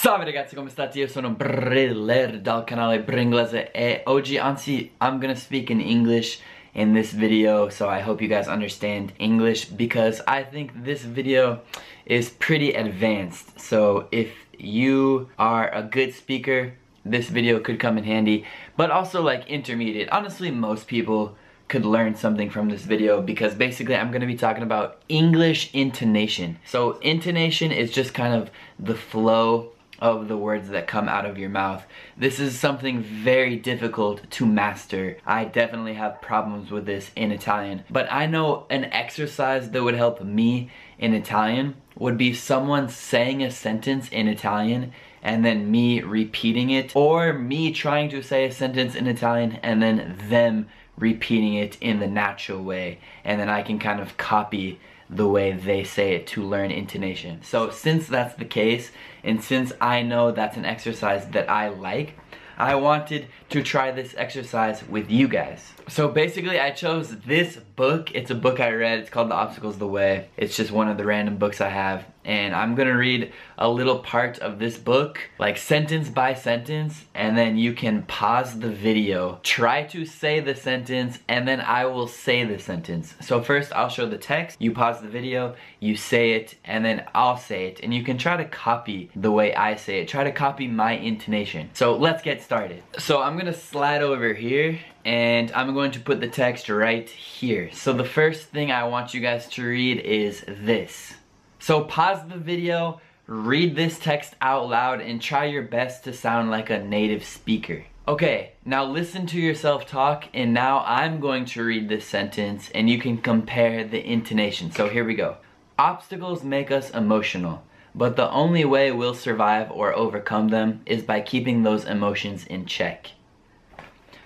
Salve ragazzi, come state? Io sono Briller dal canale Bringlese e oggi anzi I'm gonna speak in English in this video so I hope you guys understand English because I think this video is pretty advanced so if you are a good speaker this video could come in handy but also like intermediate honestly most people could learn something from this video because basically I'm to be talking about English intonation. So intonation is just kind of the flow of the words that come out of your mouth. This is something very difficult to master. I definitely have problems with this in Italian, but I know an exercise that would help me in Italian would be someone saying a sentence in Italian and then me repeating it or me trying to say a sentence in Italian and then them repeating it in the natural way and then I can kind of copy the way they say it to learn intonation. So since that's the case and since I know that's an exercise that I like, I wanted to try this exercise with you guys. So basically I chose this book. It's a book I read. It's called The Obstacle's the Way. It's just one of the random books I have. And I'm gonna read a little part of this book, like sentence by sentence, and then you can pause the video, try to say the sentence, and then I will say the sentence. So first I'll show the text, you pause the video, you say it, and then I'll say it. And you can try to copy the way I say it. Try to copy my intonation. So let's get started. So I'm gonna slide over here and I'm going to put the text right here. So the first thing I want you guys to read is this. So pause the video, read this text out loud, and try your best to sound like a native speaker. Okay, now listen to yourself talk, and now I'm going to read this sentence, and you can compare the intonation. So here we go. Obstacles make us emotional, but the only way we'll survive or overcome them is by keeping those emotions in check.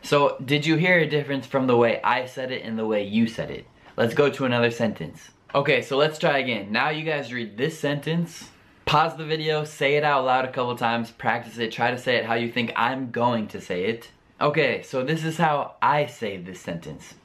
So did you hear a difference from the way I said it and the way you said it? Let's go to another sentence. Okay, so let's try again. Now you guys read this sentence, pause the video, say it out loud a couple times, practice it, try to say it how you think I'm going to say it. Okay, so this is how I say this sentence.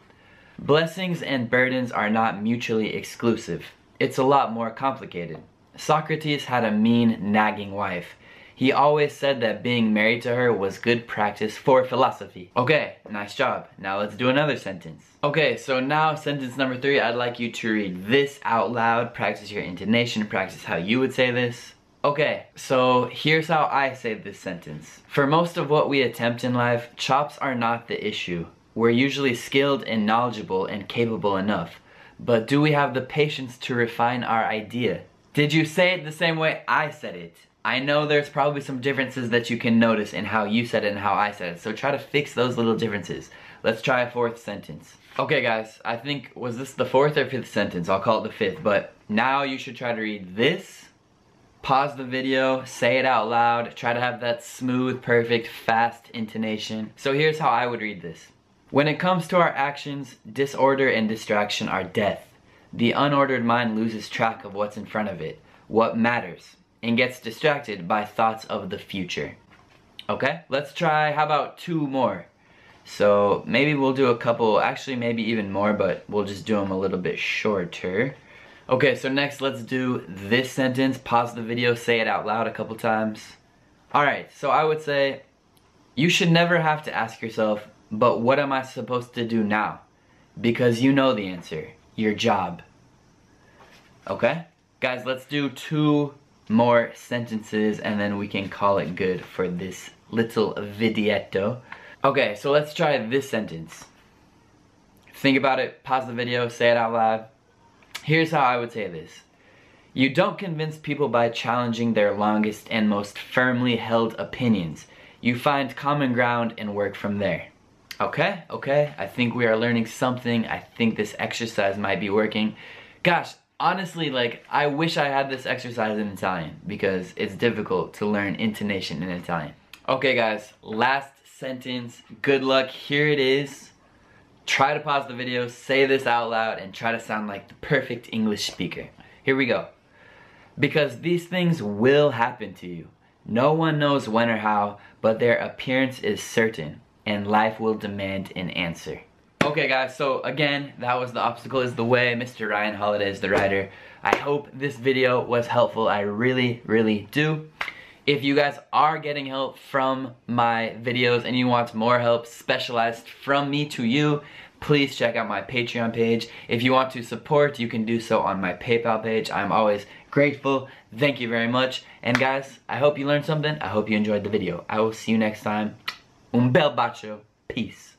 Blessings and burdens are not mutually exclusive. It's a lot more complicated. Socrates had a mean, nagging wife. He always said that being married to her was good practice for philosophy. Okay, nice job. Now let's do another sentence. Okay, so now sentence number three, I'd like you to read this out loud, practice your intonation, practice how you would say this. Okay, so here's how I say this sentence. For most of what we attempt in life, chops are not the issue. We're usually skilled and knowledgeable and capable enough. But do we have the patience to refine our idea? Did you say it the same way I said it? I know there's probably some differences that you can notice in how you said it and how I said it, so try to fix those little differences. Let's try a fourth sentence. Okay guys, I think, was this the fourth or fifth sentence? I'll call it the fifth, but now you should try to read this, pause the video, say it out loud, try to have that smooth, perfect, fast intonation. So here's how I would read this. When it comes to our actions, disorder and distraction are death. The unordered mind loses track of what's in front of it, what matters and gets distracted by thoughts of the future. Okay, let's try, how about two more? So maybe we'll do a couple, actually maybe even more, but we'll just do them a little bit shorter. Okay, so next let's do this sentence. Pause the video, say it out loud a couple times. Alright, so I would say, you should never have to ask yourself, but what am I supposed to do now? Because you know the answer, your job. Okay? Guys, let's do two more sentences and then we can call it good for this little videetto. Okay, so let's try this sentence. Think about it, pause the video, say it out loud. Here's how I would say this. You don't convince people by challenging their longest and most firmly held opinions. You find common ground and work from there. Okay, okay, I think we are learning something. I think this exercise might be working. Gosh, honestly, like, I wish I had this exercise in Italian because it's difficult to learn intonation in Italian. Okay, guys, last sentence. Good luck. Here it is. Try to pause the video, say this out loud, and try to sound like the perfect English speaker. Here we go. Because these things will happen to you. No one knows when or how, but their appearance is certain, and life will demand an answer. Okay guys, so again, that was The Obstacle is the Way. Mr. Ryan Holiday is the writer. I hope this video was helpful. I really, really do. If you guys are getting help from my videos and you want more help specialized from me to you, please check out my Patreon page. If you want to support, you can do so on my PayPal page. I'm always grateful. Thank you very much. And guys, I hope you learned something. I hope you enjoyed the video. I will see you next time. Un bel bacio. Peace.